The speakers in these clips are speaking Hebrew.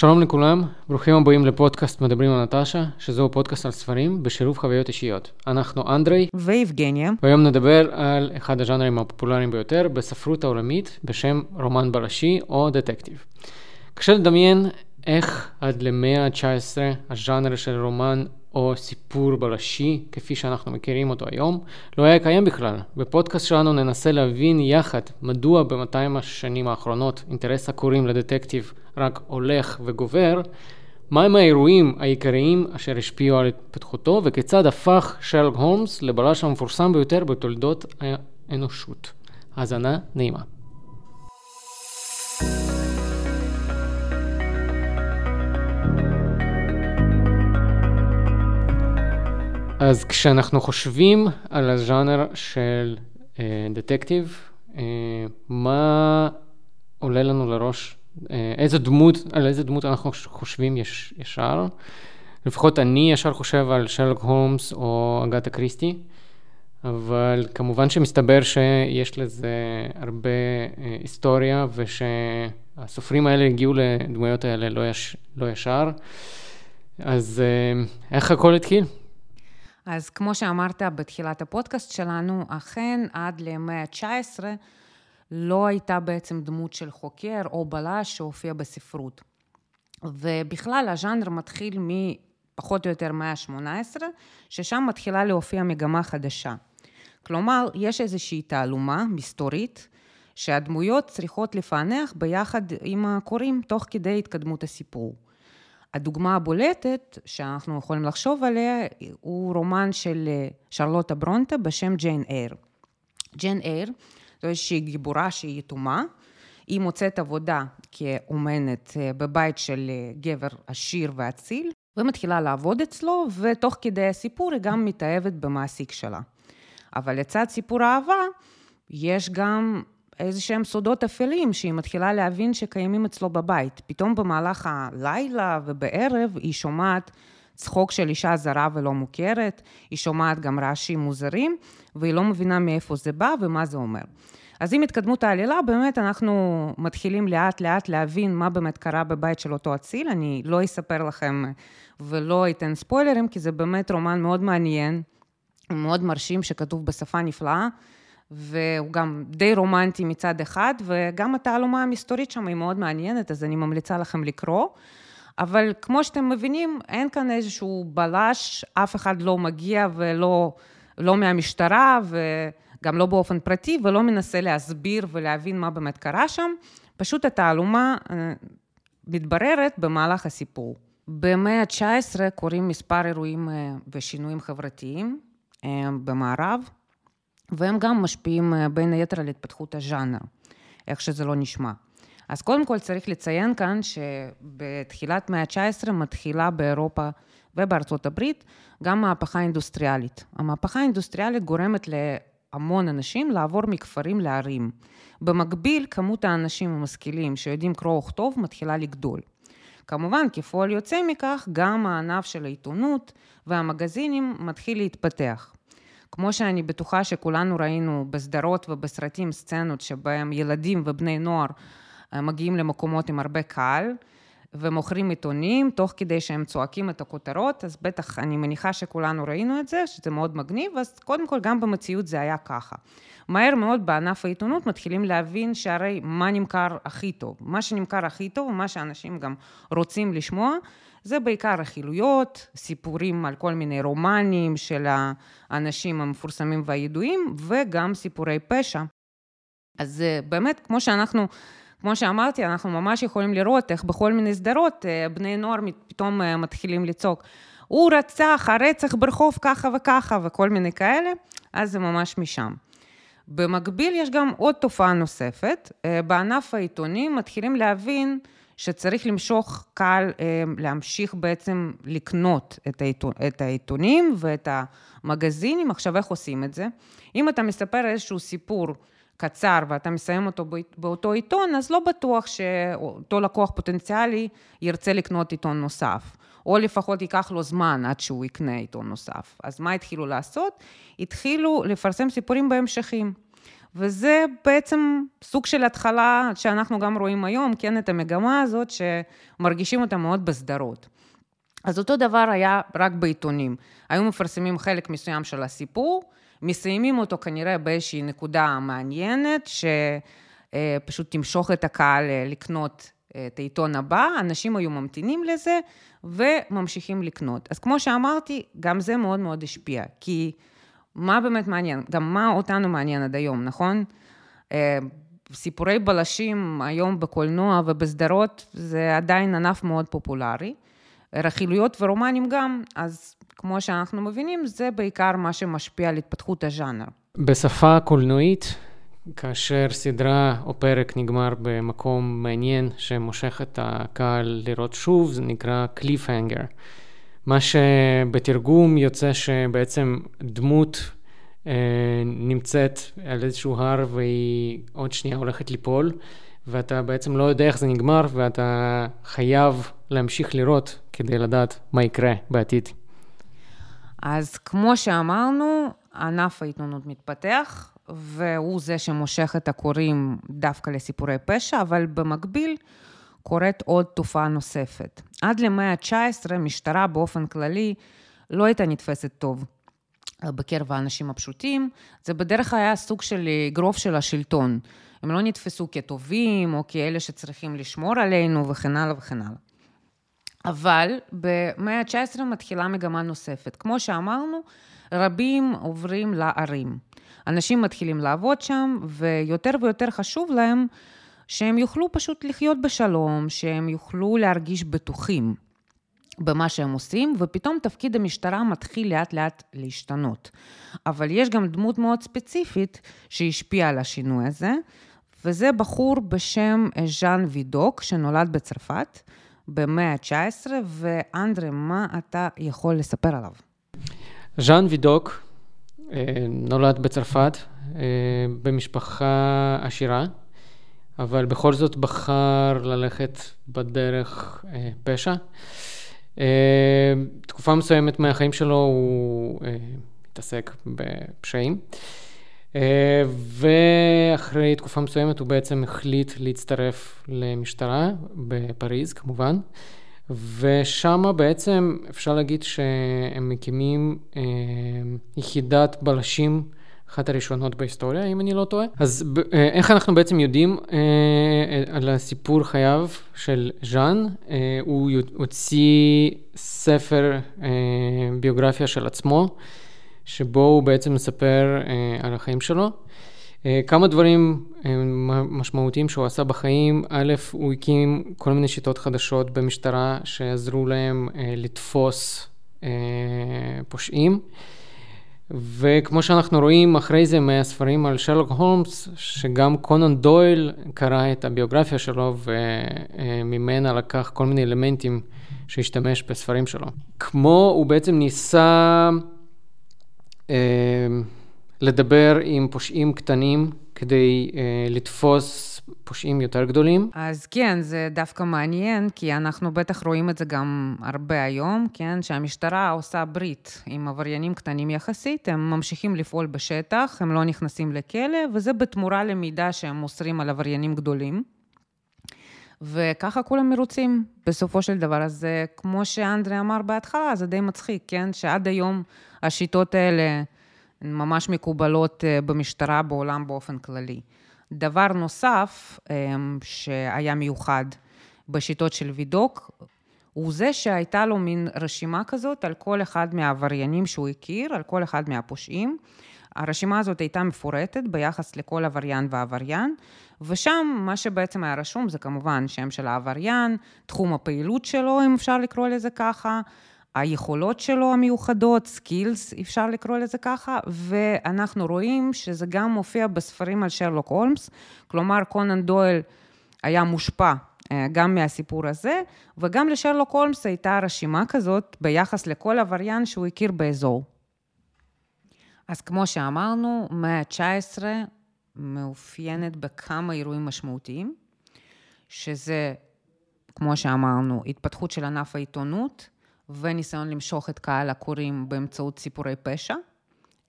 שלום לכולם, ברוכים הבאים לפודקאסט מדברים על נטשה, שזהו פודקאסט על ספרים בשילוב חוויות אישיות. אנחנו אנדרי ויבגניה. והיום נדבר על אחד הז'אנרים הפופולריים ביותר בספרות העולמית בשם רומן בלשי או דטקטיב. קשה לדמיין איך עד למאה ה-19 הז'אנר של רומן או סיפור בלשי, כפי שאנחנו מכירים אותו היום, לא היה קיים בכלל. בפודקאסט שלנו ננסה להבין יחד מדוע ב-200 השנים האחרונות אינטרס הקוראים לדטקטיב רק הולך וגובר, מהם האירועים העיקריים אשר השפיעו על התפתחותו וכיצד הפך שרלוק הולמס לבלש המפורסם ביותר בתולדות האנושות. האזנה נעימה. אז כשאנחנו חושבים על הז'אנר של אה, דטקטיב, אה, מה עולה לנו לראש? אה, איזה דמות, על איזה דמות אנחנו חושבים יש, ישר? לפחות אני ישר חושב על שרלוק הולמס או אגתה קריסטי, אבל כמובן שמסתבר שיש לזה הרבה אה, היסטוריה ושהסופרים האלה הגיעו לדמויות האלה לא, יש, לא ישר. אז אה, איך הכל התחיל? אז כמו שאמרת בתחילת הפודקאסט שלנו, אכן עד למאה ה-19 לא הייתה בעצם דמות של חוקר או בלש שהופיע בספרות. ובכלל הז'אנר מתחיל מפחות או יותר מאה ה-18, ששם מתחילה להופיע מגמה חדשה. כלומר, יש איזושהי תעלומה מסתורית, שהדמויות צריכות לפענח ביחד עם הקוראים תוך כדי התקדמות הסיפור. הדוגמה הבולטת שאנחנו יכולים לחשוב עליה הוא רומן של אה, שרלוטה ברונטה בשם ג'יין אייר. ג'יין אייר זו איזושהי גיבורה שהיא יתומה, היא מוצאת עבודה כאומנת אה, בבית של אה, גבר עשיר ואציל, ומתחילה לעבוד אצלו, ותוך כדי הסיפור היא גם מתאהבת במעסיק שלה. אבל לצד סיפור אהבה, יש גם איזה שהם סודות אפלים שהיא מתחילה להבין שקיימים אצלו בבית. פתאום במהלך הלילה ובערב היא שומעת צחוק של אישה זרה ולא מוכרת, היא שומעת גם רעשים מוזרים, והיא לא מבינה מאיפה זה בא ומה זה אומר. אז עם התקדמות העלילה, באמת אנחנו מתחילים לאט לאט להבין מה באמת קרה בבית של אותו אציל. אני לא אספר לכם ולא אתן ספוילרים, כי זה באמת רומן מאוד מעניין, מאוד מרשים, שכתוב בשפה נפלאה. והוא גם די רומנטי מצד אחד, וגם התעלומה המסתורית שם היא מאוד מעניינת, אז אני ממליצה לכם לקרוא. אבל כמו שאתם מבינים, אין כאן איזשהו בלש, אף אחד לא מגיע ולא לא מהמשטרה, וגם לא באופן פרטי, ולא מנסה להסביר ולהבין מה באמת קרה שם. פשוט התעלומה אה, מתבררת במהלך הסיפור. במאה ה-19 קורים מספר אירועים אה, ושינויים חברתיים אה, במערב. והם גם משפיעים אה, בין היתר על התפתחות הז'אנר, איך שזה לא נשמע. אז קודם כל צריך לציין כאן שבתחילת מאה ה-19 מתחילה באירופה ובארצות הברית גם מהפכה אינדוסטריאלית. המהפכה האינדוסטריאלית גורמת להמון אנשים לעבור מכפרים לערים. במקביל, כמות האנשים המשכילים שיודעים קרוא וכתוב מתחילה לגדול. כמובן, כפועל יוצא מכך, גם הענף של העיתונות והמגזינים מתחיל להתפתח. כמו שאני בטוחה שכולנו ראינו בסדרות ובסרטים סצנות שבהם ילדים ובני נוער אה, מגיעים למקומות עם הרבה קהל ומוכרים עיתונים תוך כדי שהם צועקים את הכותרות, אז בטח אני מניחה שכולנו ראינו את זה, שזה מאוד מגניב, אז קודם כל גם במציאות זה היה ככה. מהר מאוד בענף העיתונות מתחילים להבין שהרי מה נמכר הכי טוב. מה שנמכר הכי טוב ומה שאנשים גם רוצים לשמוע זה בעיקר רכילויות, סיפורים על כל מיני רומנים של האנשים המפורסמים והידועים, וגם סיפורי פשע. אז אה, באמת, כמו שאנחנו, כמו שאמרתי, אנחנו ממש יכולים לראות איך בכל מיני סדרות אה, בני נוער פתאום אה, מתחילים לצעוק. הוא רצח, הרצח ברחוב ככה וככה וכל מיני כאלה, אז זה ממש משם. במקביל יש גם עוד תופעה נוספת, בענף העיתונים מתחילים להבין שצריך למשוך קהל, אה, להמשיך בעצם לקנות את, העיתון, את העיתונים ואת המגזינים. עכשיו, איך עושים את זה? אם אתה מספר איזשהו סיפור קצר ואתה מסיים אותו באותו עיתון, אז לא בטוח שאותו לקוח פוטנציאלי ירצה לקנות עיתון נוסף. או לפחות ייקח לו זמן עד שהוא יקנה עיתון נוסף. אז מה התחילו לעשות? התחילו לפרסם סיפורים בהמשכים. וזה בעצם סוג של התחלה שאנחנו גם רואים היום, כן, את המגמה הזאת שמרגישים אותה מאוד בסדרות. אז אותו דבר היה רק בעיתונים. היו מפרסמים חלק מסוים של הסיפור, מסיימים אותו כנראה באיזושהי נקודה מעניינת, שפשוט תמשוך את הקהל לקנות את העיתון הבא, אנשים היו ממתינים לזה וממשיכים לקנות. אז כמו שאמרתי, גם זה מאוד מאוד השפיע, כי מה באמת מעניין? גם מה אותנו מעניין עד היום, נכון? אה, סיפורי בלשים היום בקולנוע ובסדרות זה עדיין ענף מאוד פופולרי. רכילויות ורומנים גם, אז כמו שאנחנו מבינים, זה בעיקר מה שמשפיע על התפתחות הז'אנר. בשפה קולנועית, כאשר סדרה או פרק נגמר במקום מעניין שמושך את הקהל לראות שוב, זה נקרא קליפהנגר. מה שבתרגום יוצא שבעצם דמות אה, נמצאת על איזשהו הר והיא עוד שנייה הולכת ליפול, ואתה בעצם לא יודע איך זה נגמר, ואתה חייב להמשיך לראות כדי לדעת מה יקרה בעתיד. אז כמו שאמרנו, ענף העיתונות מתפתח, והוא זה שמושך את הקוראים דווקא לסיפורי פשע, אבל במקביל קורית עוד תופעה נוספת. עד למאה ה-19, משטרה באופן כללי לא הייתה נתפסת טוב. בקרב האנשים הפשוטים, זה בדרך היה סוג של אגרוף של השלטון. הם לא נתפסו כטובים או כאלה שצריכים לשמור עלינו וכן הלאה וכן הלאה. אבל במאה ה-19 מתחילה מגמה נוספת. כמו שאמרנו, רבים עוברים לערים. אנשים מתחילים לעבוד שם, ויותר ויותר חשוב להם שהם יוכלו פשוט לחיות בשלום, שהם יוכלו להרגיש בטוחים במה שהם עושים, ופתאום תפקיד המשטרה מתחיל לאט לאט להשתנות. אבל יש גם דמות מאוד ספציפית שהשפיעה על השינוי הזה, וזה בחור בשם ז'אן וידוק, שנולד בצרפת במאה ה-19, ואנדרה, מה אתה יכול לספר עליו? ז'אן וידוק אה, נולד בצרפת אה, במשפחה עשירה, אבל בכל זאת בחר ללכת בדרך אה, פשע. תקופה מסוימת מהחיים שלו הוא התעסק בפשעים. ואחרי תקופה מסוימת הוא בעצם החליט להצטרף למשטרה בפריז כמובן. ושם בעצם אפשר להגיד שהם מקימים אה, יחידת בלשים, אחת הראשונות בהיסטוריה, אם אני לא טועה. אז אה, איך אנחנו בעצם יודעים אה, על הסיפור חייו של ז'אן? אה, הוא הוציא ספר אה, ביוגרפיה של עצמו, שבו הוא בעצם מספר אה, על החיים שלו. אה, כמה דברים אה, משמעותיים שהוא עשה בחיים, א', הוא הקים כל מיני שיטות חדשות במשטרה שעזרו להם אה, לתפוס פושעים. וכמו שאנחנו רואים אחרי זה מהספרים על שרלוק הולמס, שגם קונן דויל קרא את הביוגרפיה שלו וממנה לקח כל מיני אלמנטים שהשתמש בספרים שלו. כמו הוא בעצם ניסה לדבר עם פושעים קטנים כדי אה, לתפוס פושעים יותר גדולים. אז כן, זה דווקא מעניין, כי אנחנו בטח רואים את זה גם הרבה היום, כן, שהמשטרה עושה ברית עם עבריינים קטנים יחסית, הם ממשיכים לפעול בשטח, הם לא נכנסים לכלא, וזה בתמורה למידע שהם מוסרים על עבריינים גדולים. וככה כולם מרוצים בסופו של דבר. אז כמו שאנדרי אמר בהתחלה, זה די מצחיק, כן? שעד היום השיטות האלה... ממש מקובלות אה, במשטרה בעולם באופן כללי. דבר נוסף אה, שהיה מיוחד בשיטות של וידוק, הוא זה שהייתה לו מין רשימה כזאת על כל אחד מהעבריינים שהוא הכיר, על כל אחד מהפושעים. הרשימה הזאת הייתה מפורטת ביחס לכל עבריין ועבריין, ושם מה שבעצם היה רשום זה כמובן שם של העבריין, תחום הפעילות שלו, אם אפשר לקרוא לזה ככה, היכולות שלו המיוחדות, skills, אפשר לקרוא לזה ככה, ואנחנו רואים שזה גם מופיע בספרים על שרלוק הולמס, כלומר קונן דויל היה מושפע אה, גם מהסיפור הזה, וגם לשרלוק הולמס הייתה רשימה כזאת ביחס לכל עבריין שהוא הכיר באזור. אז כמו שאמרנו, מאה ה-19 מאופיינת בכמה אירועים משמעותיים, שזה, כמו שאמרנו, התפתחות של ענף העיתונות, וניסיון למשוך את קהל הקוראים באמצעות סיפורי פשע.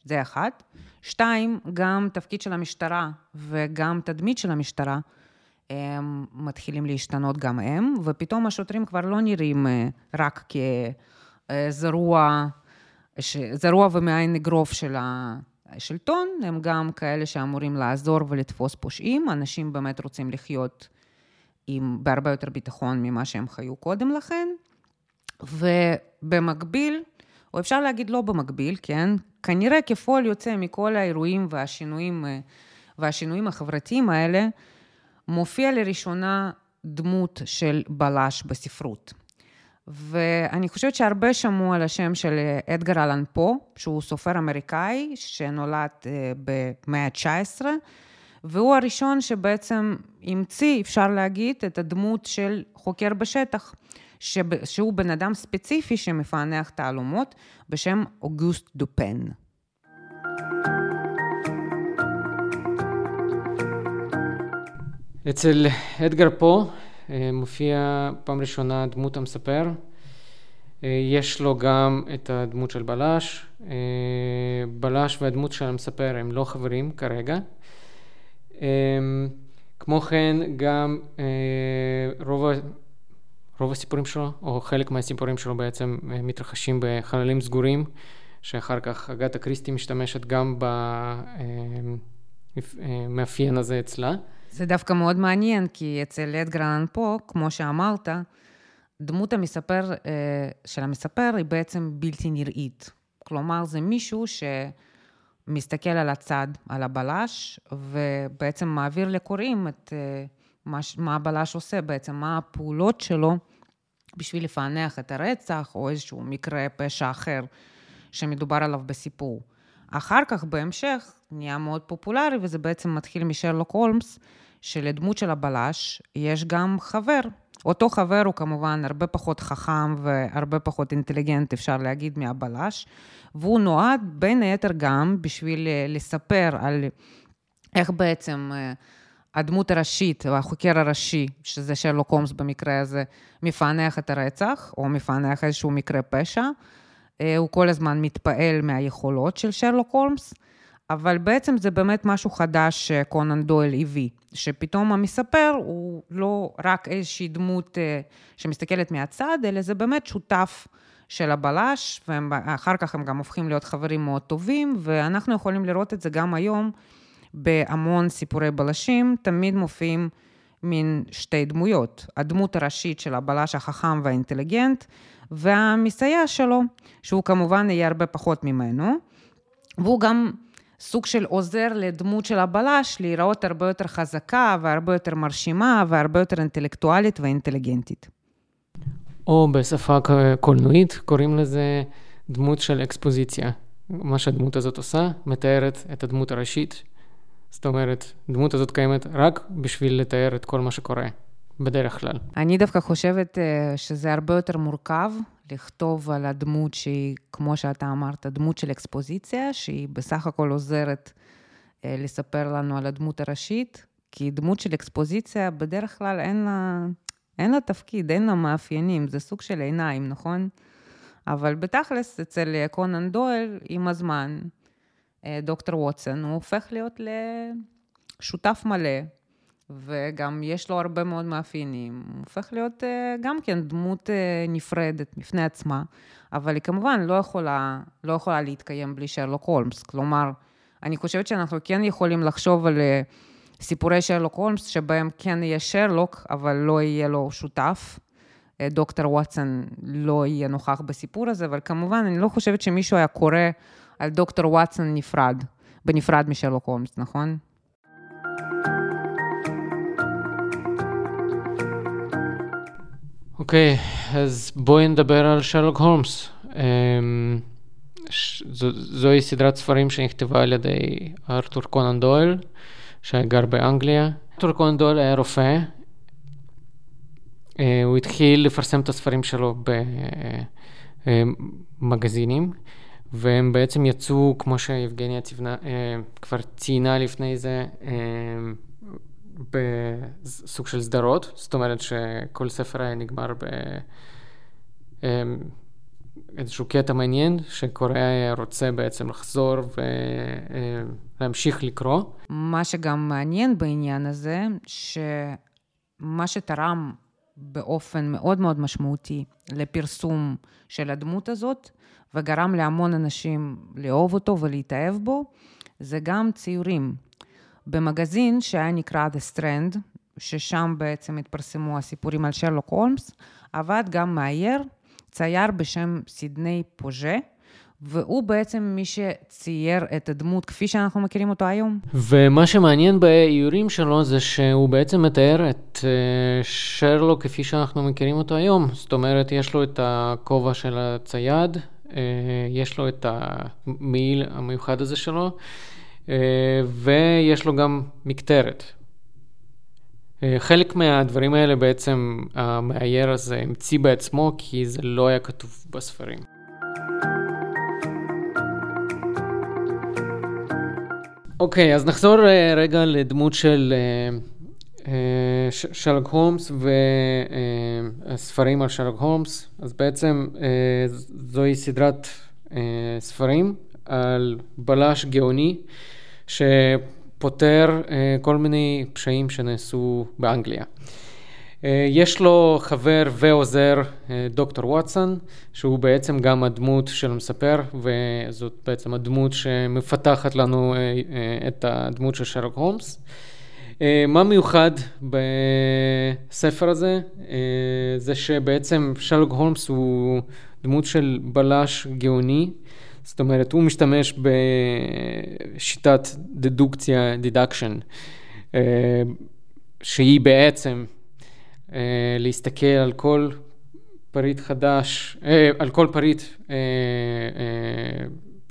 זה אחת. שתיים, גם תפקיד של המשטרה וגם תדמית של המשטרה, הם מתחילים להשתנות גם הם, ופתאום השוטרים כבר לא נראים אה, רק כזרוע, זרוע ומעין אגרוף של השלטון, הם גם כאלה שאמורים לעזור ולתפוס פושעים, אנשים באמת רוצים לחיות עם, בהרבה יותר ביטחון ממה שהם חיו קודם לכן, ובמקביל, או אפשר להגיד לא במקביל, כן? כנראה כפועל יוצא מכל האירועים והשינויים, והשינויים החברתיים האלה, מופיע לראשונה דמות של בלש בספרות. ואני חושבת שהרבה שמעו על השם של אדגר אלן פה, שהוא סופר אמריקאי שנולד אה, במאה ה-19, והוא הראשון שבעצם המציא, אפשר להגיד, את הדמות של חוקר בשטח, שהוא בן אדם ספציפי שמפענח תעלומות בשם אוגוסט דופן. אצל אדגר פה אה, מופיע פעם ראשונה דמות המספר. אה, יש לו גם את הדמות של בלש. אה, בלש והדמות של המספר הם לא חברים כרגע. כמו כן, גם רוב, רוב הסיפורים שלו, או חלק מהסיפורים שלו בעצם מתרחשים בחללים סגורים, שאחר כך אגתה קריסטי משתמשת גם במאפיין הזה אצלה. זה דווקא מאוד מעניין, כי אצל אדגר אלן פה, כמו שאמרת, דמות המספר, אה, של המספר היא בעצם בלתי נראית. כלומר, זה מישהו שמסתכל על הצד, על הבלש, ובעצם מעביר לקוראים את אה, מה, מה הבלש עושה בעצם, מה הפעולות שלו בשביל לפענח את הרצח, או איזשהו מקרה פשע אחר שמדובר עליו בסיפור. אחר כך, בהמשך, נהיה מאוד פופולרי, וזה בעצם מתחיל משרלוק הולמס, שלדמות של הבלש יש גם חבר. אותו חבר הוא כמובן הרבה פחות חכם והרבה פחות אינטליגנט, אפשר להגיד, מהבלש, והוא נועד בין היתר גם בשביל אה, לספר על איך בעצם אה, הדמות הראשית, או החוקר הראשי, שזה שרלוק הומס במקרה הזה, מפענח את הרצח, או מפענח איזשהו מקרה פשע. אה, הוא כל הזמן מתפעל מהיכולות של שרלוק הולמס, אבל בעצם זה באמת משהו חדש שקונן דויל הביא, שפתאום המספר הוא לא רק איזושהי דמות אה, שמסתכלת מהצד, אלא זה באמת שותף של הבלש, ואחר כך הם גם הופכים להיות חברים מאוד טובים, ואנחנו יכולים לראות את זה גם היום בהמון סיפורי בלשים, תמיד מופיעים מין שתי דמויות, הדמות הראשית של הבלש החכם והאינטליגנט, והמסייע שלו, שהוא כמובן יהיה הרבה פחות ממנו, והוא גם סוג של עוזר לדמות של הבלש להיראות הרבה יותר חזקה והרבה יותר מרשימה והרבה יותר אינטלקטואלית ואינטליגנטית. או בשפה קולנועית קוראים לזה דמות של אקספוזיציה. מה שהדמות הזאת עושה, מתארת את הדמות הראשית. זאת אומרת, הדמות הזאת קיימת רק בשביל לתאר את כל מה שקורה, בדרך כלל. אני דווקא חושבת אה, שזה הרבה יותר מורכב לכתוב על הדמות שהיא, כמו שאתה אמרת, דמות של אקספוזיציה, שהיא בסך הכל עוזרת אה, לספר לנו על הדמות הראשית, כי דמות של אקספוזיציה, בדרך כלל אין לה, אין לה תפקיד, אין לה מאפיינים, זה סוג של עיניים, נכון? אבל בתכלס, אצל קונן דויל, עם הזמן, דוקטור ווטסון, הוא הופך להיות לשותף מלא וגם יש לו הרבה מאוד מאפיינים. הוא הופך להיות אה, גם כן דמות אה, נפרדת בפני עצמה, אבל היא כמובן לא יכולה, לא יכולה להתקיים בלי שרלוק הולמס. כלומר, אני חושבת שאנחנו כן יכולים לחשוב על אה, סיפורי שרלוק הולמס, שבהם כן יהיה שרלוק, אבל לא יהיה לו שותף. דוקטור וואטסון לא יהיה נוכח בסיפור הזה, אבל כמובן, אני לא חושבת שמישהו היה קורא על דוקטור וואטסון נפרד, בנפרד משרלוק הולמס, נכון? אוקיי, okay, אז בואי נדבר על שרלוק הולמס. Um, זו, זוהי סדרת ספרים שנכתבה על ידי ארתור קונן דויל, שגר באנגליה. ארתור קונן דויל היה רופא. Uh, הוא התחיל לפרסם את הספרים שלו במגזינים, והם בעצם יצאו, כמו שיבגניה צבנה, uh, כבר ציינה לפני זה, uh, בסוג של סדרות, זאת אומרת שכל ספר היה נגמר איזשהו קטע מעניין, שקורא רוצה בעצם לחזור ולהמשיך לקרוא. מה שגם מעניין בעניין הזה, שמה שתרם באופן מאוד מאוד משמעותי לפרסום של הדמות הזאת, וגרם להמון אנשים לאהוב אותו ולהתאהב בו, זה גם ציורים. במגזין שהיה נקרא The Strand, ששם בעצם התפרסמו הסיפורים על שרלוק הולמס, עבד גם מאייר, צייר בשם סידני פוז'ה, והוא בעצם מי שצייר את הדמות כפי שאנחנו מכירים אותו היום. ומה שמעניין באיורים שלו זה שהוא בעצם מתאר את uh, שרלוק כפי שאנחנו מכירים אותו היום. זאת אומרת, יש לו את הכובע של הצייד, יש לו את המעיל המיוחד הזה שלו, uh, ויש לו גם מקטרת. אה, חלק מהדברים האלה בעצם המאייר הזה המציא בעצמו, כי זה לא היה כתוב בספרים. אוקיי, אז נחזור אה, רגע לדמות של אה, שלוק הולמס והספרים על שלוק הולמס. אז בעצם זוהי סדרת ספרים על בלש גאוני, ש... פותר אה, כל מיני פשעים שנעשו באנגליה. אה, יש לו חבר ועוזר, אה, דוקטור ווטסון, שהוא בעצם גם הדמות של המספר, וזאת בעצם הדמות שמפתחת לנו את הדמות של שרלוק הולמס. מה מיוחד בספר הזה? זה שבעצם שרלוק הולמס הוא דמות של בלש גאוני, זאת אומרת, הוא משתמש בשיטת דדוקציה, deduction, אה, שהיא בעצם אה, להסתכל על כל פריט חדש, אה, על כל פריט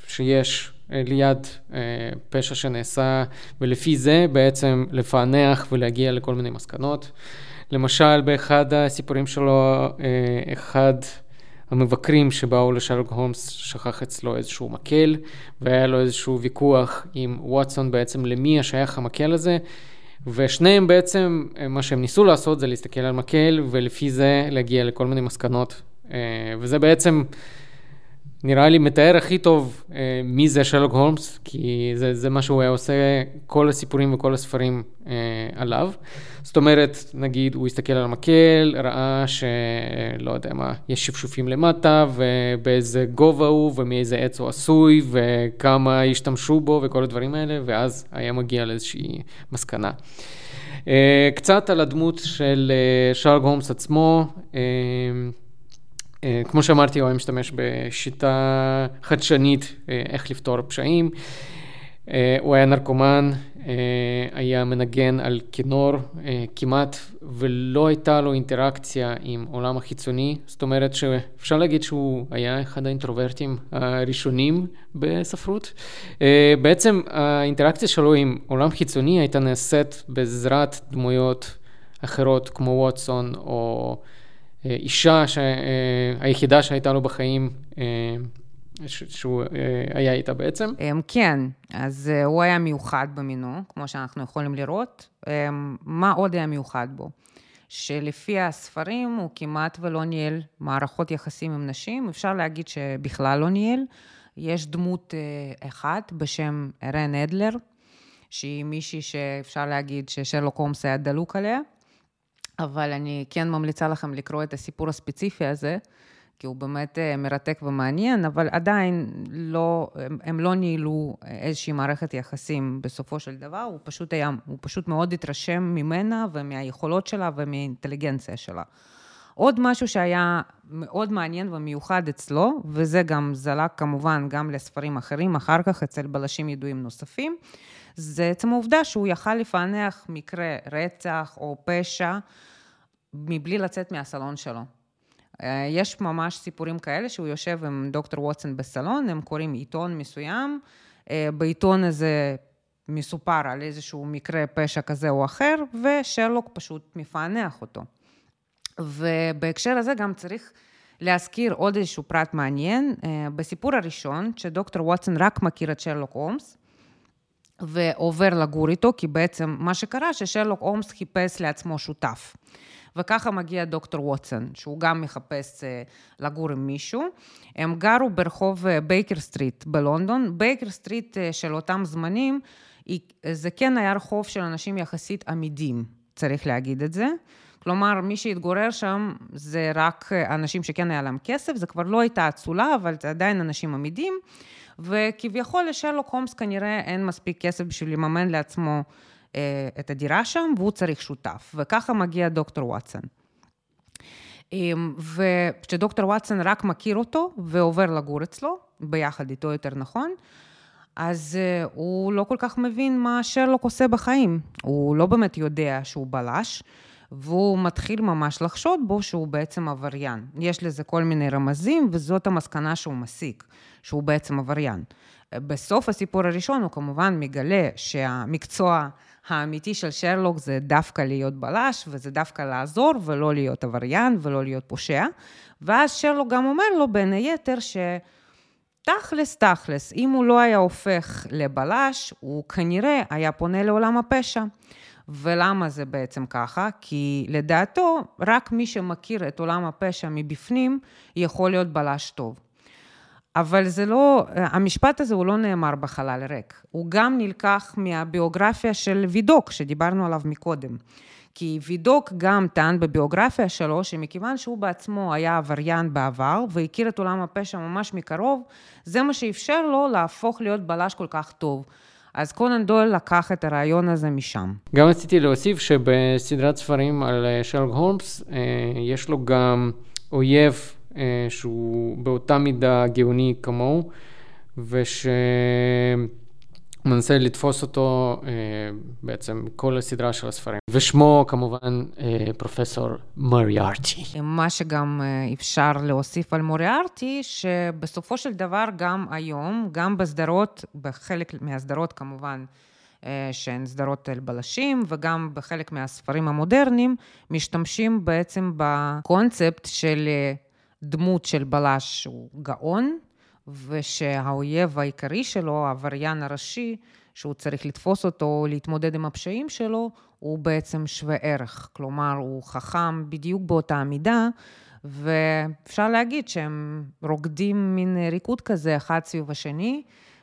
שיש ליד פשע שנעשה, ולפי זה בעצם לפענח ולהגיע לכל מיני מסקנות. למשל, באחד הסיפורים שלו, אחד המבקרים שבאו לשרלוק הולמס שכח אצלו איזשהו מקל, והיה לו איזשהו ויכוח עם ווטסון בעצם למי השייך המקל הזה, ושניהם בעצם, מה שהם ניסו לעשות זה להסתכל על מקל, ולפי זה להגיע לכל מיני מסקנות. אה, וזה בעצם נראה לי מתאר הכי טוב אה, מי זה שלוק הולמס, כי זה, זה מה שהוא היה עושה, כל הסיפורים וכל הספרים אה, עליו. זאת אומרת, נגיד, הוא הסתכל על המקל, ראה שלא יודע מה, יש שפשופים למטה, ובאיזה גובה הוא, ומאיזה עץ הוא עשוי, וכמה השתמשו בו, וכל הדברים האלה, ואז היה מגיע לאיזושהי מסקנה. אה, קצת על הדמות של אה, שרלוק הולמס עצמו. אה, אה, כמו שאמרתי, הוא היה משתמש בשיטה חדשנית אה, איך לפתור פשעים. אה, הוא היה נרקומן, היה מנגן על כינור כמעט, ולא הייתה לו אינטראקציה עם עולם החיצוני. זאת אומרת שאפשר להגיד שהוא היה אחד האינטרוברטים הראשונים בספרות. בעצם האינטראקציה שלו עם עולם חיצוני הייתה נעשית בעזרת דמויות אחרות כמו ווטסון או... אישה ש... אה, היחידה שהייתה לו בחיים, אה, שהוא אה, היה איתה בעצם. כן, אז הוא היה מיוחד במינו, כמו שאנחנו יכולים לראות. מה עוד היה מיוחד בו? שלפי הספרים הוא כמעט ולא ניהל מערכות יחסים עם נשים, אפשר להגיד שבכלל לא ניהל. יש דמות אחת בשם רן אדלר, שהיא מישהי שאפשר להגיד ששרלוק הומס היה דלוק עליה. אבל אני כן ממליצה לכם לקרוא את הסיפור הספציפי הזה, כי הוא באמת אה, מרתק ומעניין, אבל עדיין לא, הם, הם לא ניהלו איזושהי מערכת יחסים בסופו של דבר, הוא פשוט היה, הוא פשוט מאוד התרשם ממנה ומהיכולות שלה ומהאינטליגנציה שלה. עוד משהו שהיה מאוד מעניין ומיוחד אצלו, וזה גם זלק כמובן גם לספרים אחרים, אחר כך אצל בלשים ידועים נוספים, זה עצם העובדה שהוא יכל לפענח מקרה רצח או פשע מבלי לצאת מהסלון שלו. אה, יש ממש סיפורים כאלה שהוא יושב עם דוקטור ווטסון בסלון, הם קוראים עיתון מסוים, אה, בעיתון הזה מסופר על איזשהו מקרה פשע כזה או אחר, ושרלוק פשוט מפענח אותו. ובהקשר הזה גם צריך להזכיר עוד איזשהו פרט מעניין. אה, בסיפור הראשון, שדוקטור ווטסון רק מכיר את שרלוק הולמס, ועובר לגור איתו, כי בעצם מה שקרה, ששרלוק הולמס חיפש לעצמו שותף. וככה מגיע דוקטור ווטסון, שהוא גם מחפש אה, לגור עם מישהו. הם גרו ברחוב אה, בייקר סטריט בלונדון. בייקר סטריט אה, של אותם זמנים, זה כן היה רחוב של אנשים יחסית אמידים, צריך להגיד את זה. כלומר, מי שהתגורר שם זה רק אנשים שכן היה להם כסף, זה כבר לא הייתה אצולה, אבל זה עדיין אנשים אמידים. וכביכול לשרלוק הומס כנראה אין מספיק כסף בשביל לממן לעצמו את הדירה שם, והוא צריך שותף. וככה מגיע דוקטור וואטסון. אמ, וכשדוקטור וואטסון רק מכיר אותו ועובר לגור אצלו, ביחד איתו יותר נכון, אז uh, הוא לא כל כך מבין מה שרלוק עושה בחיים. הוא לא באמת יודע שהוא בלש, והוא מתחיל ממש לחשוד בו שהוא בעצם עבריין. יש לזה כל מיני רמזים, וזאת המסקנה שהוא מסיק, שהוא בעצם עבריין. בסוף הסיפור הראשון הוא כמובן מגלה שהמקצוע האמיתי של שרלוק זה דווקא להיות בלש, וזה דווקא לעזור ולא להיות עבריין ולא להיות פושע. ואז שרלוק גם אומר לו בין היתר ש... תכלס, תכלס, אם הוא לא היה הופך לבלש, הוא כנראה היה פונה לעולם הפשע. ולמה זה בעצם ככה? כי לדעתו, רק מי שמכיר את עולם הפשע מבפנים, יכול להיות בלש טוב. אבל זה לא, המשפט הזה הוא לא נאמר בחלל ריק. הוא גם נלקח מהביוגרפיה של וידוק, שדיברנו עליו מקודם. כי וידוק גם טען בביוגרפיה שלו, שמכיוון שהוא בעצמו היה עבריין בעבר, והכיר את עולם הפשע ממש מקרוב, זה מה שאפשר לו להפוך להיות בלש כל כך טוב. אז קונן דויל לקח את הרעיון הזה משם. גם רציתי להוסיף שבסדרת ספרים על אה, שרלוק הולמס, אה, יש לו גם אויב שהוא באותה מידה גאוני כמוהו, וש... הוא מנסה לתפוס אותו אה, בעצם כל הסדרה של הספרים. ושמו כמובן אה, פרופסור מוריארטי. מה שגם אה, אפשר להוסיף על מוריארטי, שבסופו של דבר גם היום, גם בסדרות, בחלק מהסדרות כמובן, אה, שהן סדרות על בלשים, וגם בחלק מהספרים המודרניים, משתמשים בעצם בקונספט של אה, דמות של בלש שהוא גאון. ושהאויב העיקרי שלו, העבריין הראשי, שהוא צריך לתפוס אותו, להתמודד עם הפשעים שלו, הוא בעצם שווה ערך. כלומר, הוא חכם בדיוק באותה מידה, ואפשר להגיד שהם רוקדים מין ריקוד כזה אחד סביב השני,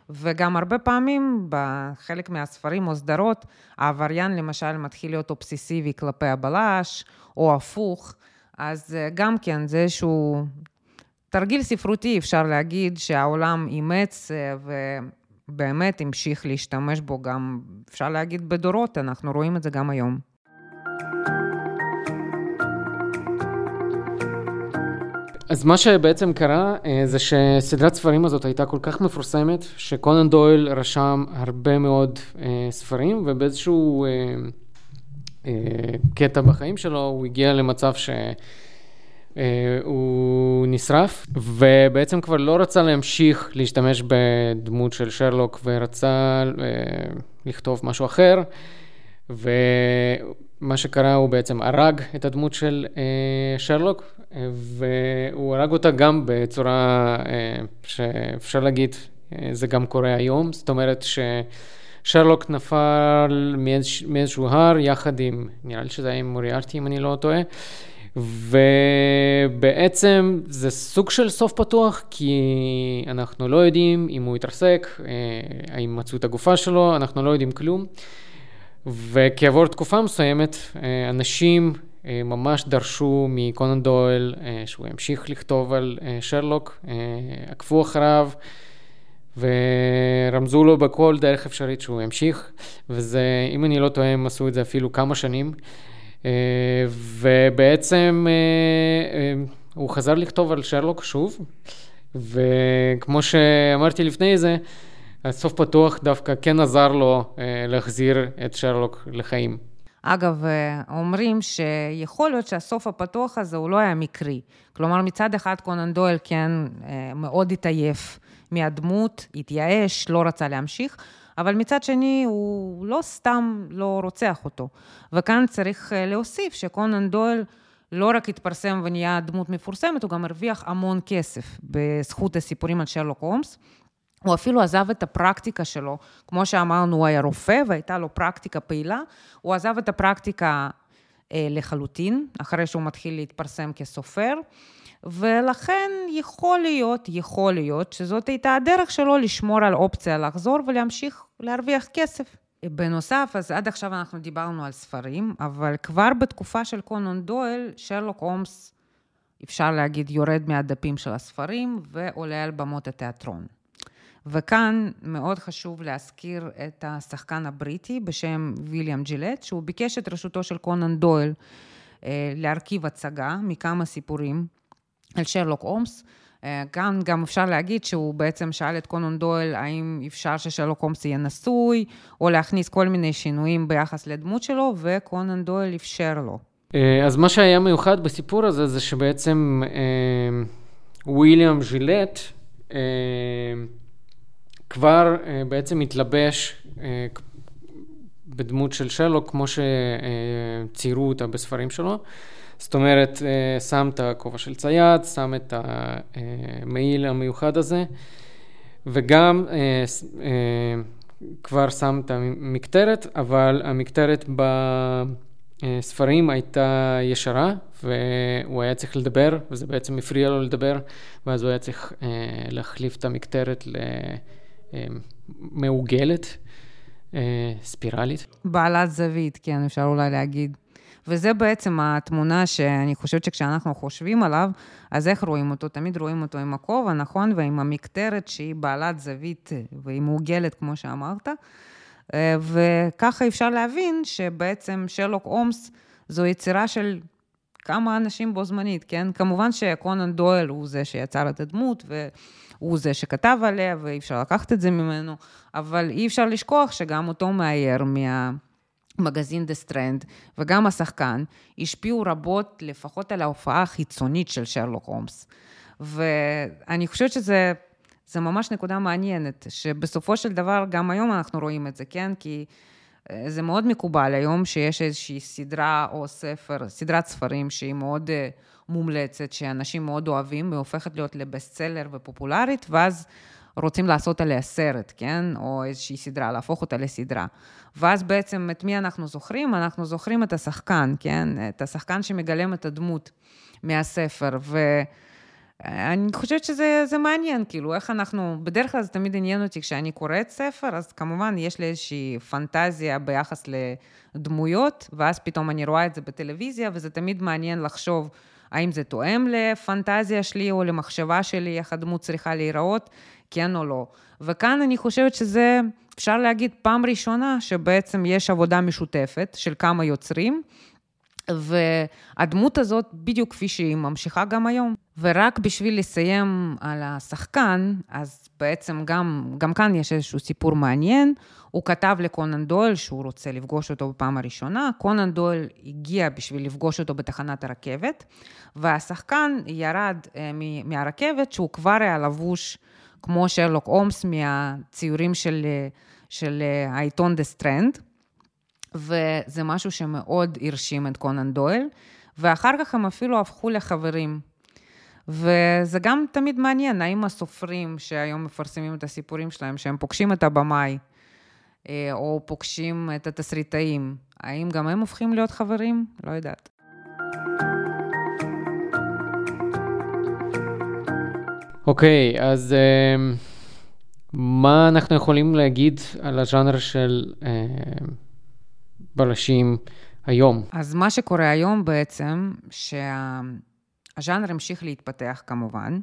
וגם הרבה פעמים בחלק מהספרים או סדרות, העבריין למשל מתחיל להיות אובססיבי כלפי הבלש, או הפוך. אז גם כן, זה איזשהו תרגיל ספרותי, אפשר להגיד שהעולם אימץ אה, ובאמת המשיך להשתמש בו גם, אפשר להגיד בדורות, אנחנו רואים את זה גם היום. אז מה שבעצם קרה אה, זה שסדרת ספרים הזאת הייתה כל כך מפורסמת, שקונן דויל רשם הרבה מאוד אה, ספרים, ובאיזשהו קטע בחיים שלו הוא הגיע למצב ש... אה, נשרף, ובעצם כבר לא רצה להמשיך להשתמש בדמות של שרלוק, ורצה אה, לכתוב משהו אחר, ומה שקרה הוא בעצם הרג את הדמות של אה, שרלוק, והוא הרג אותה גם בצורה שאפשר להגיד, זה גם קורה היום, זאת אומרת ש... שרלוק נפל מאיזשהו הר יחד עם, נראה לי שזה היה עם מוריארטי אם אני לא טועה, ובעצם זה סוג של סוף פתוח, כי אנחנו לא יודעים אם הוא התרסק, אה, האם מצאו את הגופה שלו, אנחנו לא יודעים כלום. וכעבור תקופה מסוימת, אה, אנשים אה, ממש דרשו מקונן דויל שהוא ימשיך לכתוב על שרלוק, עקבו אחריו. ורמזו לו בכל דרך אפשרית שהוא ימשיך, וזה, אם אני לא טועה, הם עשו את זה אפילו כמה שנים. אה, ובעצם אה, אה, הוא חזר לכתוב על שרלוק שוב, וכמו שאמרתי לפני זה, הסוף פתוח דווקא כן עזר לו להחזיר את שרלוק לחיים. אגב, אומרים שיכול להיות שהסוף הפתוח הזה הוא לא היה מקרי. כלומר, מצד אחד קונן דואל כן מאוד התעייף מהדמות, התייאש, לא רצה להמשיך, אבל מצד שני, הוא לא סתם לא רוצח אותו. וכאן צריך אה, להוסיף שקונן דויל לא רק התפרסם ונהיה דמות מפורסמת, הוא גם הרוויח המון כסף בזכות הסיפורים על שרלוק הולמס. הוא אפילו עזב את הפרקטיקה שלו. כמו שאמרנו, הוא היה רופא והייתה לו פרקטיקה פעילה. הוא עזב את הפרקטיקה אה, לחלוטין, אחרי שהוא מתחיל להתפרסם כסופר. ולכן יכול להיות, יכול להיות, שזאת הייתה הדרך שלו לשמור על אופציה לחזור ולהמשיך להרוויח כסף. בנוסף, אז עד עכשיו אנחנו דיברנו על ספרים, אבל כבר בתקופה של קונון דואל, שרלוק הומס, אפשר להגיד, יורד מהדפים של הספרים ועולה על במות התיאטרון. וכאן מאוד חשוב להזכיר את השחקן הבריטי בשם ויליאם ג'ילט, שהוא ביקש את רשותו של קונן דויל אה, להרכיב הצגה מכמה סיפורים על שרלוק הומס. אה, כאן גם אפשר להגיד שהוא בעצם שאל את קונן דויל האם אפשר ששרלוק הומס יהיה נשוי, או להכניס כל מיני שינויים ביחס לדמות שלו, וקונן דויל אפשר לו. אה, אז מה שהיה מיוחד בסיפור הזה, זה שבעצם וויליאם ז'ילט, כבר אה, בעצם מתלבש אה, בדמות של שרלוק, כמו שציירו אותה בספרים שלו. זאת אומרת, אה, שם את הכובע של צייד, שם את המעיל המיוחד הזה, וגם כבר שם את המקטרת, אבל המקטרת בספרים הייתה ישרה, והוא היה צריך לדבר, וזה בעצם הפריע לו לדבר, ואז הוא היה צריך להחליף את המקטרת ל... מעוגלת, אה, ספירלית. בעלת זווית, כן, אפשר אולי להגיד. וזה בעצם התמונה שאני חושבת שכשאנחנו חושבים עליו, אז איך רואים אותו? תמיד רואים אותו עם הכובע, נכון? ועם המקטרת שהיא בעלת זווית והיא מעוגלת, כמו שאמרת. אה, וככה אפשר להבין שבעצם שרלוק הומס זו יצירה של כמה אנשים בו זמנית, כן? כמובן שקונן דואל הוא זה שיצר את הדמות, ו... הוא זה שכתב עליה, ואי אפשר לקחת את זה ממנו, אבל אי אפשר לשכוח שגם אותו מאייר מה... מגזין The Strand, וגם השחקן, השפיעו רבות לפחות על ההופעה החיצונית של שרלוק הולמס. ואני חושבת שזה זה ממש נקודה מעניינת, שבסופו של דבר, גם היום אנחנו רואים את זה, כן? כי אה, זה מאוד מקובל היום שיש איזושהי סדרה או ספר, סדרת ספרים שהיא מאוד אה, מומלצת, שאנשים מאוד אוהבים, והיא הופכת להיות לבסט סלר ופופולרית, ואז רוצים לעשות עליה סרט, כן? או איזושהי סדרה, להפוך אותה לסדרה. ואז בעצם את מי אנחנו זוכרים? אנחנו זוכרים את השחקן, כן? את השחקן שמגלם את הדמות מהספר. ואני חושבת שזה מעניין, כאילו, איך אנחנו, בדרך כלל זה תמיד עניין אותי כשאני קוראת ספר, אז כמובן יש לי איזושהי פנטזיה ביחס לדמויות, ואז פתאום אני רואה את זה בטלוויזיה, וזה תמיד מעניין לחשוב האם זה תואם לפנטזיה שלי או למחשבה שלי, איך הדמות צריכה להיראות, כן או לא. וכאן אני חושבת שזה, אפשר להגיד, פעם ראשונה שבעצם יש עבודה משותפת של כמה יוצרים, והדמות הזאת, בדיוק כפי שהיא ממשיכה גם היום. ורק בשביל לסיים על השחקן, אז בעצם גם, גם כאן יש איזשהו סיפור מעניין. הוא כתב לקונן דויל שהוא רוצה לפגוש אותו בפעם הראשונה, קונן דויל הגיע בשביל לפגוש אותו בתחנת הרכבת, והשחקן ירד אה, מהרכבת שהוא כבר היה לבוש כמו שרלוק הולמס מהציורים של, אה, של אה, העיתון The Strand, וזה משהו שמאוד הרשים את קונן דויל, ואחר כך הם אפילו הפכו לחברים. וזה גם תמיד מעניין, האם הסופרים שהיום מפרסמים את הסיפורים שלהם, שהם פוגשים את הבמאי, אה, או פוגשים את התסריטאים, האם גם הם הופכים להיות חברים? לא יודעת. אוקיי, okay, אז uh, מה אנחנו יכולים להגיד על הז'אנר של uh, בלשים היום? אז מה שקורה היום בעצם, שהז'אנר המשיך להתפתח כמובן.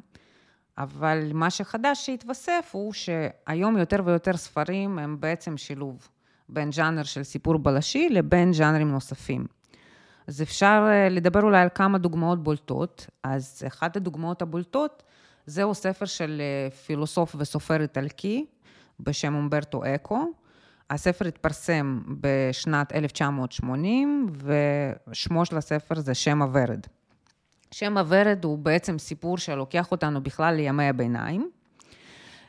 אבל מה שחדש שהתווסף הוא שהיום יותר ויותר ספרים הם בעצם שילוב בין ז'אנר של סיפור בלשי לבין ז'אנרים נוספים. אז אפשר אה, לדבר אולי על כמה דוגמאות בולטות. אז אחת הדוגמאות הבולטות זהו ספר של אה, פילוסוף וסופר איטלקי בשם אומברטו אקו. הספר התפרסם בשנת 1980, ושמו של הספר זה שם הוורד. שם הוורד הוא בעצם סיפור שלוקח אותנו בכלל לימי הביניים.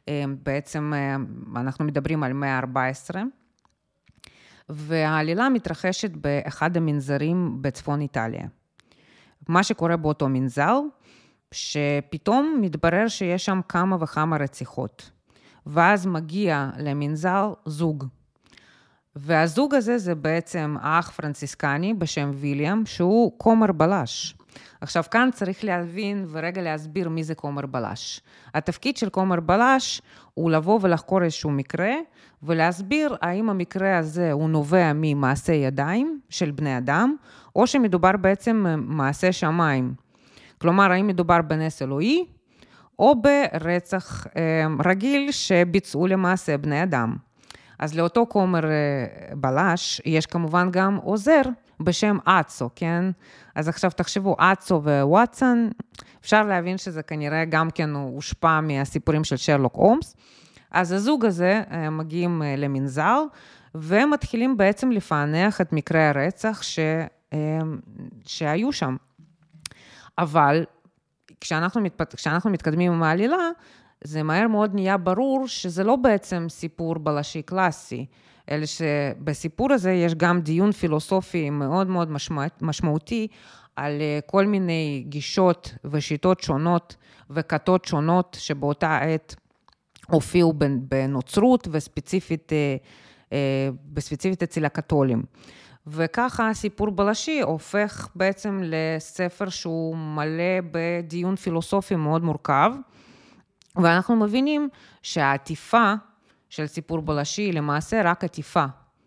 אה, בעצם אה, אנחנו מדברים על מאה ה-14, והעלילה מתרחשת באחד המנזרים בצפון איטליה. מה שקורה באותו מנזר, שפתאום מתברר שיש שם כמה וכמה רציחות. ואז מגיע למנזר זוג. והזוג הזה זה בעצם אח פרנציסקני בשם ויליאם, שהוא כומר בלש. עכשיו, כאן צריך להבין ורגע להסביר מי זה כומר בלש. התפקיד של כומר בלש הוא לבוא ולחקור איזשהו מקרה, ולהסביר האם המקרה הזה הוא נובע ממעשה ידיים של בני אדם, או שמדובר בעצם מעשה שמיים. כלומר, האם מדובר בנס אלוהי, או ברצח אה, רגיל שביצעו למעשה בני אדם. אז לאותו כומר אה, בלש יש כמובן גם עוזר בשם אצו, כן? אז עכשיו תחשבו, אצו וואטסון, אפשר להבין שזה כנראה גם כן הושפע מהסיפורים של שרלוק הומס. אז הזוג הזה אה, מגיעים אה, למנזר, ומתחילים בעצם לפענח את מקרי הרצח ש, שהיו שם. אבל כשאנחנו, מתפת... כשאנחנו מתקדמים עם העלילה, זה מהר מאוד נהיה ברור שזה לא בעצם סיפור בלשי קלאסי, אלא שבסיפור הזה יש גם דיון פילוסופי מאוד מאוד משמעותי על אה, כל מיני גישות ושיטות שונות וכתות שונות שבאותה עת הופיעו בנוצרות וספציפית אה, אה, בספציפית אצל הקתולים. וככה הסיפור בלשי הופך בעצם לספר שהוא מלא בדיון פילוסופי מאוד מורכב. ואנחנו מבינים שהעטיפה של סיפור בלשי היא למעשה רק עטיפה,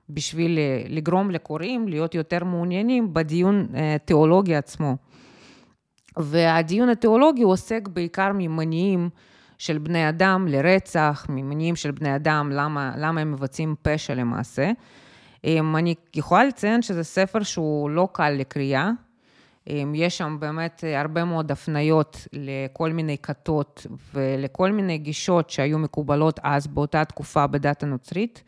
בשביל אה, לגרום לקוראים להיות יותר מעוניינים בדיון אה, תיאולוגי עצמו. והדיון התיאולוגי עוסק בעיקר ממניעים של בני אדם לרצח, ממניעים של בני אדם, למה, למה הם מבצעים פשע למעשה. אני יכולה לציין שזה ספר שהוא לא קל לקריאה, יש שם באמת אה, הרבה מאוד הפניות לכל מיני כתות ולכל מיני גישות שהיו מקובלות אז באותה תקופה בדת הנוצרית.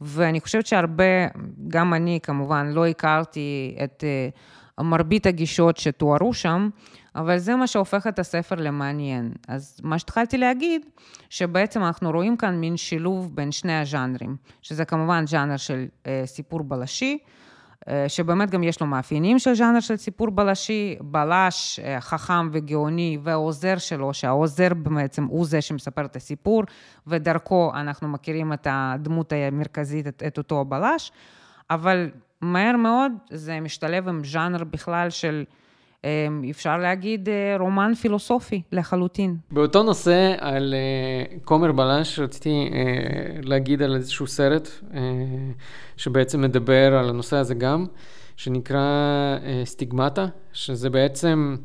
ואני חושבת שהרבה, גם אני כמובן לא הכרתי את אה, מרבית הגישות שתוארו שם, אבל זה מה שהופך את הספר למעניין. אז מה שהתחלתי להגיד, שבעצם אנחנו רואים כאן מין שילוב בין שני הז'אנרים, שזה כמובן ז'אנר של אה, סיפור בלשי, שבאמת גם יש לו מאפיינים של ז'אנר של סיפור בלשי, בלש אה, חכם וגאוני והעוזר שלו, שהעוזר בעצם הוא זה שמספר את הסיפור, ודרכו אנחנו מכירים את הדמות המרכזית, את, את אותו הבלש, אבל מהר מאוד זה משתלב עם ז'אנר בכלל של אפשר להגיד אה, רומן פילוסופי לחלוטין. באותו נושא על אה, כומר בלש רציתי אה, להגיד על איזשהו סרט שבעצם מדבר על הנושא הזה גם, שנקרא סטיגמטה, שזה בעצם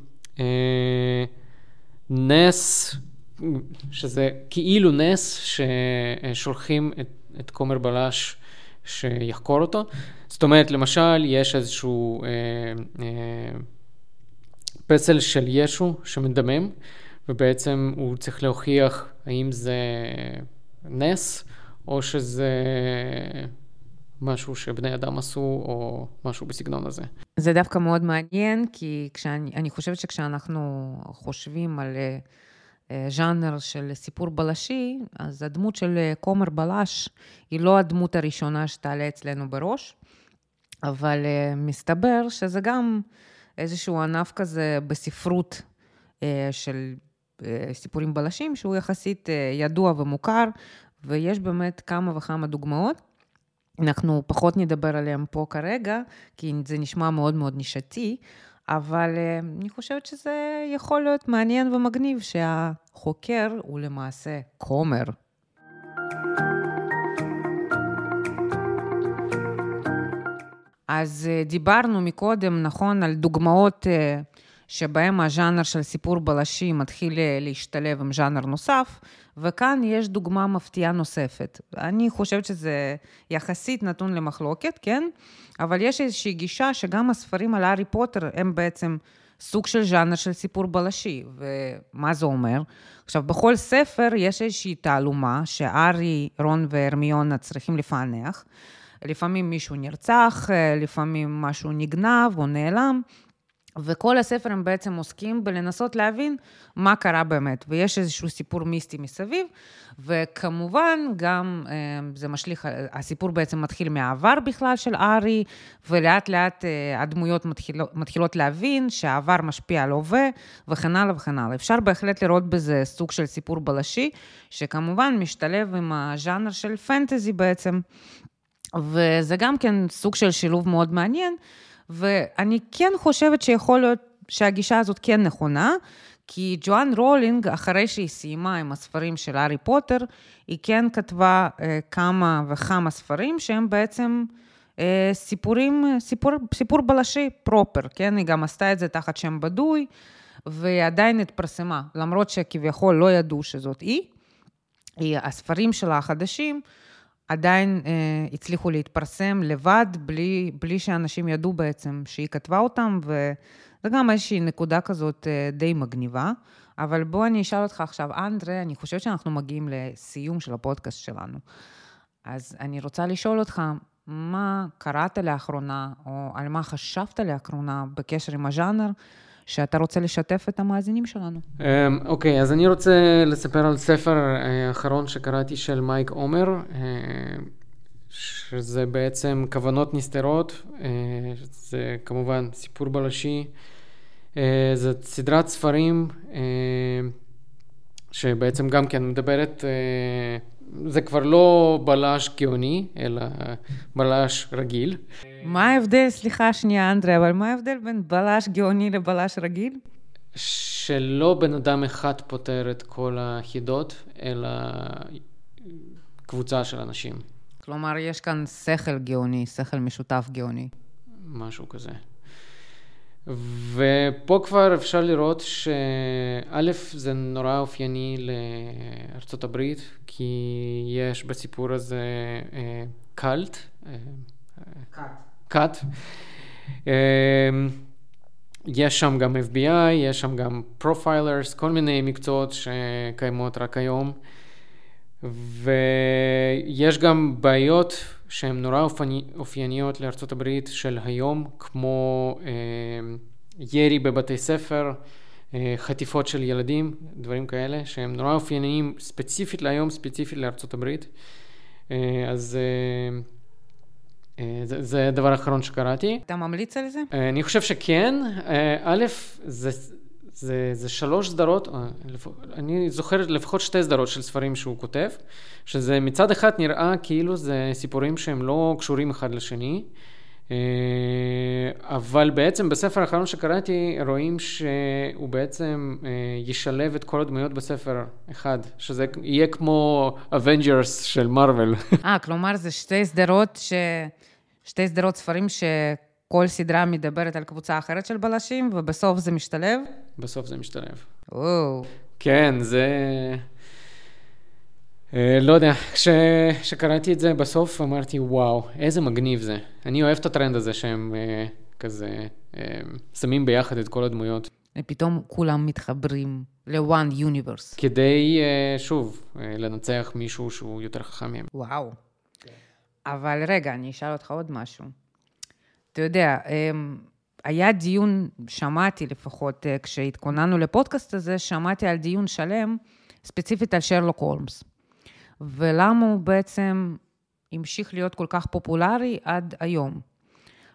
נס, שזה כאילו נס ששולחים את, את כומר בלש שיחקור אותו. זאת אומרת, למשל, יש איזשהו... אה, אה, פסל של ישו שמדמם, ובעצם הוא צריך להוכיח האם זה נס, או שזה משהו שבני אדם עשו, או משהו בסגנון הזה. זה דווקא מאוד מעניין, כי כשאני, אני חושבת שכשאנחנו חושבים על uh, ז'אנר של סיפור בלשי, אז הדמות של uh, כומר בלש היא לא הדמות הראשונה שתעלה אצלנו בראש, אבל מסתבר שזה גם... איזשהו ענף כזה בספרות אה, של אה, סיפורים בלשים, שהוא יחסית אה, ידוע ומוכר, ויש באמת כמה וכמה דוגמאות. אנחנו פחות נדבר עליהם פה כרגע, כי זה נשמע מאוד מאוד נישתי, אבל אני חושבת שזה יכול להיות מעניין ומגניב שהחוקר הוא למעשה כומר. אז אה, דיברנו מקודם, נכון, על דוגמאות אה, שבהם הז'אנר של סיפור בלשי מתחיל אה, להשתלב עם ז'אנר נוסף, וכאן יש דוגמה מפתיעה נוספת. אני חושבת שזה יחסית נתון למחלוקת, כן? אבל יש איזושהי גישה שגם הספרים על הארי פוטר הם בעצם סוג של ז'אנר של סיפור בלשי. ומה זה אומר? עכשיו, בכל ספר יש איזושהי תעלומה שארי, רון והרמיונה צריכים לפענח. לפעמים מישהו נרצח, אה, לפעמים משהו נגנב או נעלם, וכל הספר הם בעצם עוסקים בלנסות להבין מה קרה באמת, ויש איזשהו סיפור מיסטי מסביב, וכמובן גם אה, זה משליך, הסיפור בעצם מתחיל מהעבר בכלל של ארי, ולאט לאט אה, הדמויות מתחילות, מתחילות להבין שהעבר משפיע על הווה, וכן הלאה וכן הלאה. אפשר בהחלט לראות בזה סוג של סיפור בלשי, שכמובן משתלב עם הז'אנר של פנטזי בעצם, וזה גם כן סוג של שילוב מאוד מעניין. ואני כן חושבת שיכול להיות שהגישה הזאת כן נכונה, כי ג'ואן רולינג, אחרי שהיא סיימה עם הספרים של הארי פוטר, היא כן כתבה אה, כמה וכמה ספרים שהם בעצם אה, סיפורים, סיפור, סיפור בלשי proper, כן? היא גם עשתה את זה תחת שם בדוי, והיא עדיין התפרסמה, למרות שכביכול לא ידעו שזאת היא. היא הספרים שלה החדשים, עדיין אה, הצליחו להתפרסם לבד, בלי, בלי שאנשים ידעו בעצם שהיא כתבה אותם, וזה גם איזושהי נקודה כזאת אה, די מגניבה. אבל בוא אני אשאל אותך עכשיו, אנדרה, אני חושבת שאנחנו מגיעים לסיום של הפודקאסט שלנו. אז אני רוצה לשאול אותך, מה קראת לאחרונה, או על מה חשבת לאחרונה בקשר עם הז'אנר, שאתה רוצה לשתף את המאזינים שלנו. אמ, אוקיי, אז אני רוצה לספר על ספר אה, האחרון שקראתי של מייק עומר, אה, שזה בעצם כוונות נסתרות, אה, זה כמובן סיפור בלשי, זה סדרת ספרים שבעצם גם כן מדברת זה כבר לא בלש גאוני, אלא בלש רגיל. מה ההבדל, סליחה שנייה, אנדרי, אבל מה ההבדל בין בלש גאוני לבלש רגיל? שלא בן אדם אחד פותר את כל החידות, אלא קבוצה של אנשים. כלומר, יש כאן שכל גאוני, שכל משותף גאוני. משהו כזה. ופה כבר אפשר לראות שא' זה נורא אופייני לארצות הברית, כי יש בסיפור הזה cult. cult. יש שם גם FBI, יש שם גם profilers, כל מיני מקצועות שקיימות רק היום. ויש גם בעיות שהן נורא אופייניות לארצות הברית של היום, כמו אה, ירי בבתי ספר, אה, חטיפות של ילדים, דברים כאלה, שהם נורא אופייניים ספציפית להיום, ספציפית לארצות הברית. אה, אז אה, אה, זה, זה הדבר האחרון שקראתי. אתה ממליץ על זה? אה, אני חושב שכן. אה, א', זה... זה, זה שלוש סדרות, אה, אני זוכר לפחות שתי סדרות של ספרים שהוא כותב, שזה מצד אחד נראה כאילו זה סיפורים שהם לא קשורים אחד לשני, אה, אבל בעצם בספר האחרון שקראתי רואים שהוא בעצם אה, ישלב את כל הדמויות בספר אחד, שזה יהיה כמו Avengers של Marvel. אה, כלומר זה שתי סדרות ש... שתי סדרות ספרים ש... כל סדרה מדברת על קבוצה אחרת של בלשים, ובסוף זה משתלב? בסוף זה משתלב. או. כן, זה... אה, לא יודע, כשקראתי את זה בסוף אמרתי, וואו, איזה מגניב זה. אני אוהב את הטרנד הזה שהם אה, כזה אה, שמים ביחד את כל הדמויות. ופתאום כולם מתחברים ל-one universe. כדי, שוב, לנצח מישהו שהוא יותר חכם מהם. וואו. אבל רגע, אני אשאל אותך עוד משהו. אתה יודע, אמ, היה דיון, שמעתי לפחות, אה, כשהתכוננו לפודקאסט הזה, שמעתי על דיון שלם, ספציפית על שרלוק הולמס. ולמה הוא בעצם המשיך להיות כל כך פופולרי עד היום.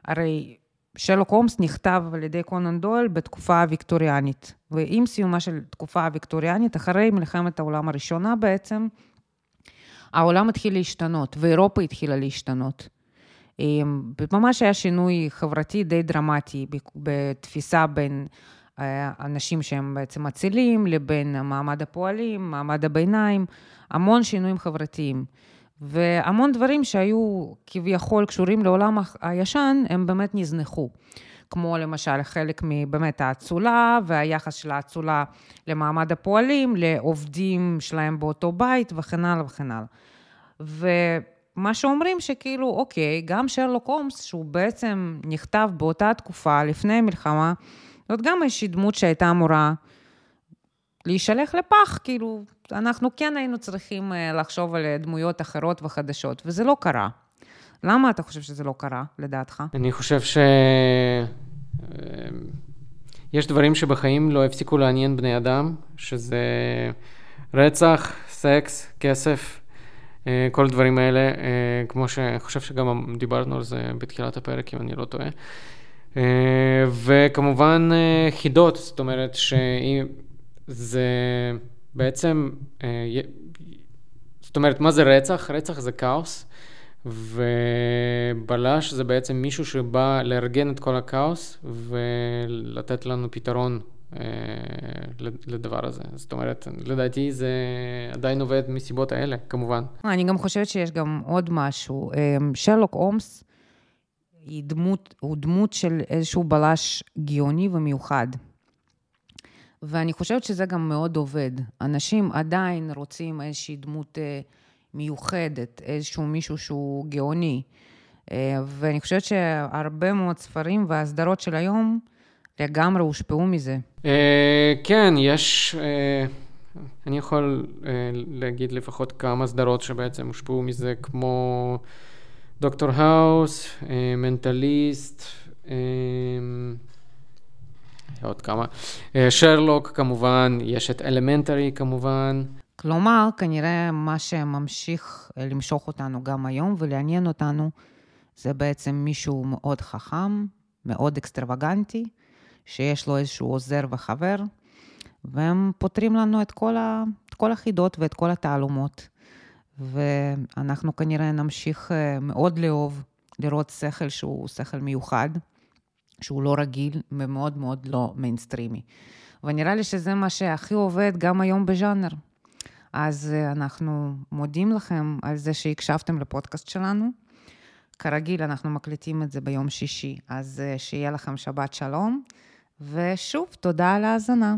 הרי שרלוק הולמס נכתב על ידי קונן דויל בתקופה הוויקטוריאנית, ועם סיומה של תקופה הוויקטוריאנית, אחרי מלחמת העולם הראשונה בעצם, העולם התחיל להשתנות, ואירופה התחילה להשתנות. ממש היה שינוי חברתי די דרמטי בתפיסה בין אה, אנשים שהם בעצם אצילים לבין מעמד הפועלים, מעמד הביניים, המון שינויים חברתיים. והמון דברים שהיו כביכול קשורים לעולם הישן, הם באמת נזנחו. כמו למשל חלק מבאמת האצולה והיחס של האצולה למעמד הפועלים, לעובדים שלהם באותו בית וכן הלאה וכן הלאה. מה שאומרים שכאילו, אוקיי, גם שרלוק הומס, שהוא בעצם נכתב באותה תקופה, לפני המלחמה, זאת גם איזושהי דמות שהייתה אמורה להישלח לפח, כאילו, אנחנו כן היינו צריכים אה, לחשוב על דמויות אחרות וחדשות, וזה לא קרה. למה אתה חושב שזה לא קרה, לדעתך? אני חושב ש... יש דברים שבחיים לא הפסיקו לעניין בני אדם, שזה רצח, סקס, כסף, אה, כל הדברים האלה, אה, כמו שאני חושב שגם דיברנו על זה בתחילת הפרק, אם אני לא טועה. אה, וכמובן חידות, זאת אומרת שזה בעצם, זאת אומרת, מה זה רצח? רצח זה כאוס. ובלש זה בעצם מישהו שבא לארגן את כל הכאוס ולתת לנו פתרון אה, לדבר הזה. זאת אומרת, לדעתי זה עדיין עובד מסיבות האלה, כמובן. אני גם חושבת שיש גם עוד משהו. אה, שרלוק הומס היא דמות, הוא דמות של איזשהו בלש גאוני ומיוחד. ואני חושבת שזה גם מאוד עובד. אנשים עדיין רוצים איזושהי דמות... אה, מיוחדת, איזשהו מישהו שהוא גאוני. אה, ואני חושבת שהרבה מאוד ספרים והסדרות של היום לגמרי הושפעו מזה. אה, כן, יש, אה, אני יכול להגיד לפחות כמה סדרות שבעצם הושפעו מזה, כמו דוקטור האוס, Mentalist, עוד כמה. שרלוק כמובן, יש את Elementary כמובן. כלומר, כנראה מה שממשיך למשוך אותנו גם היום ולעניין אותנו, זה בעצם מישהו מאוד חכם, מאוד אקסטרווגנטי, שיש לו איזשהו עוזר וחבר, והם פותרים לנו את כל, ה, את כל החידות ואת כל התעלומות. ואנחנו כנראה נמשיך אה, מאוד לאהוב, לראות שכל שהוא שכל מיוחד, שהוא לא רגיל ומאוד מאוד לא מיינסטרימי. ונראה לי שזה מה שהכי עובד גם היום בז'אנר. אז אה, אנחנו מודים לכם על זה שהקשבתם לפודקאסט שלנו. כרגיל, אנחנו מקליטים את זה ביום שישי, אז אה, שיהיה לכם שבת שלום, ושוב, תודה על ההאזנה.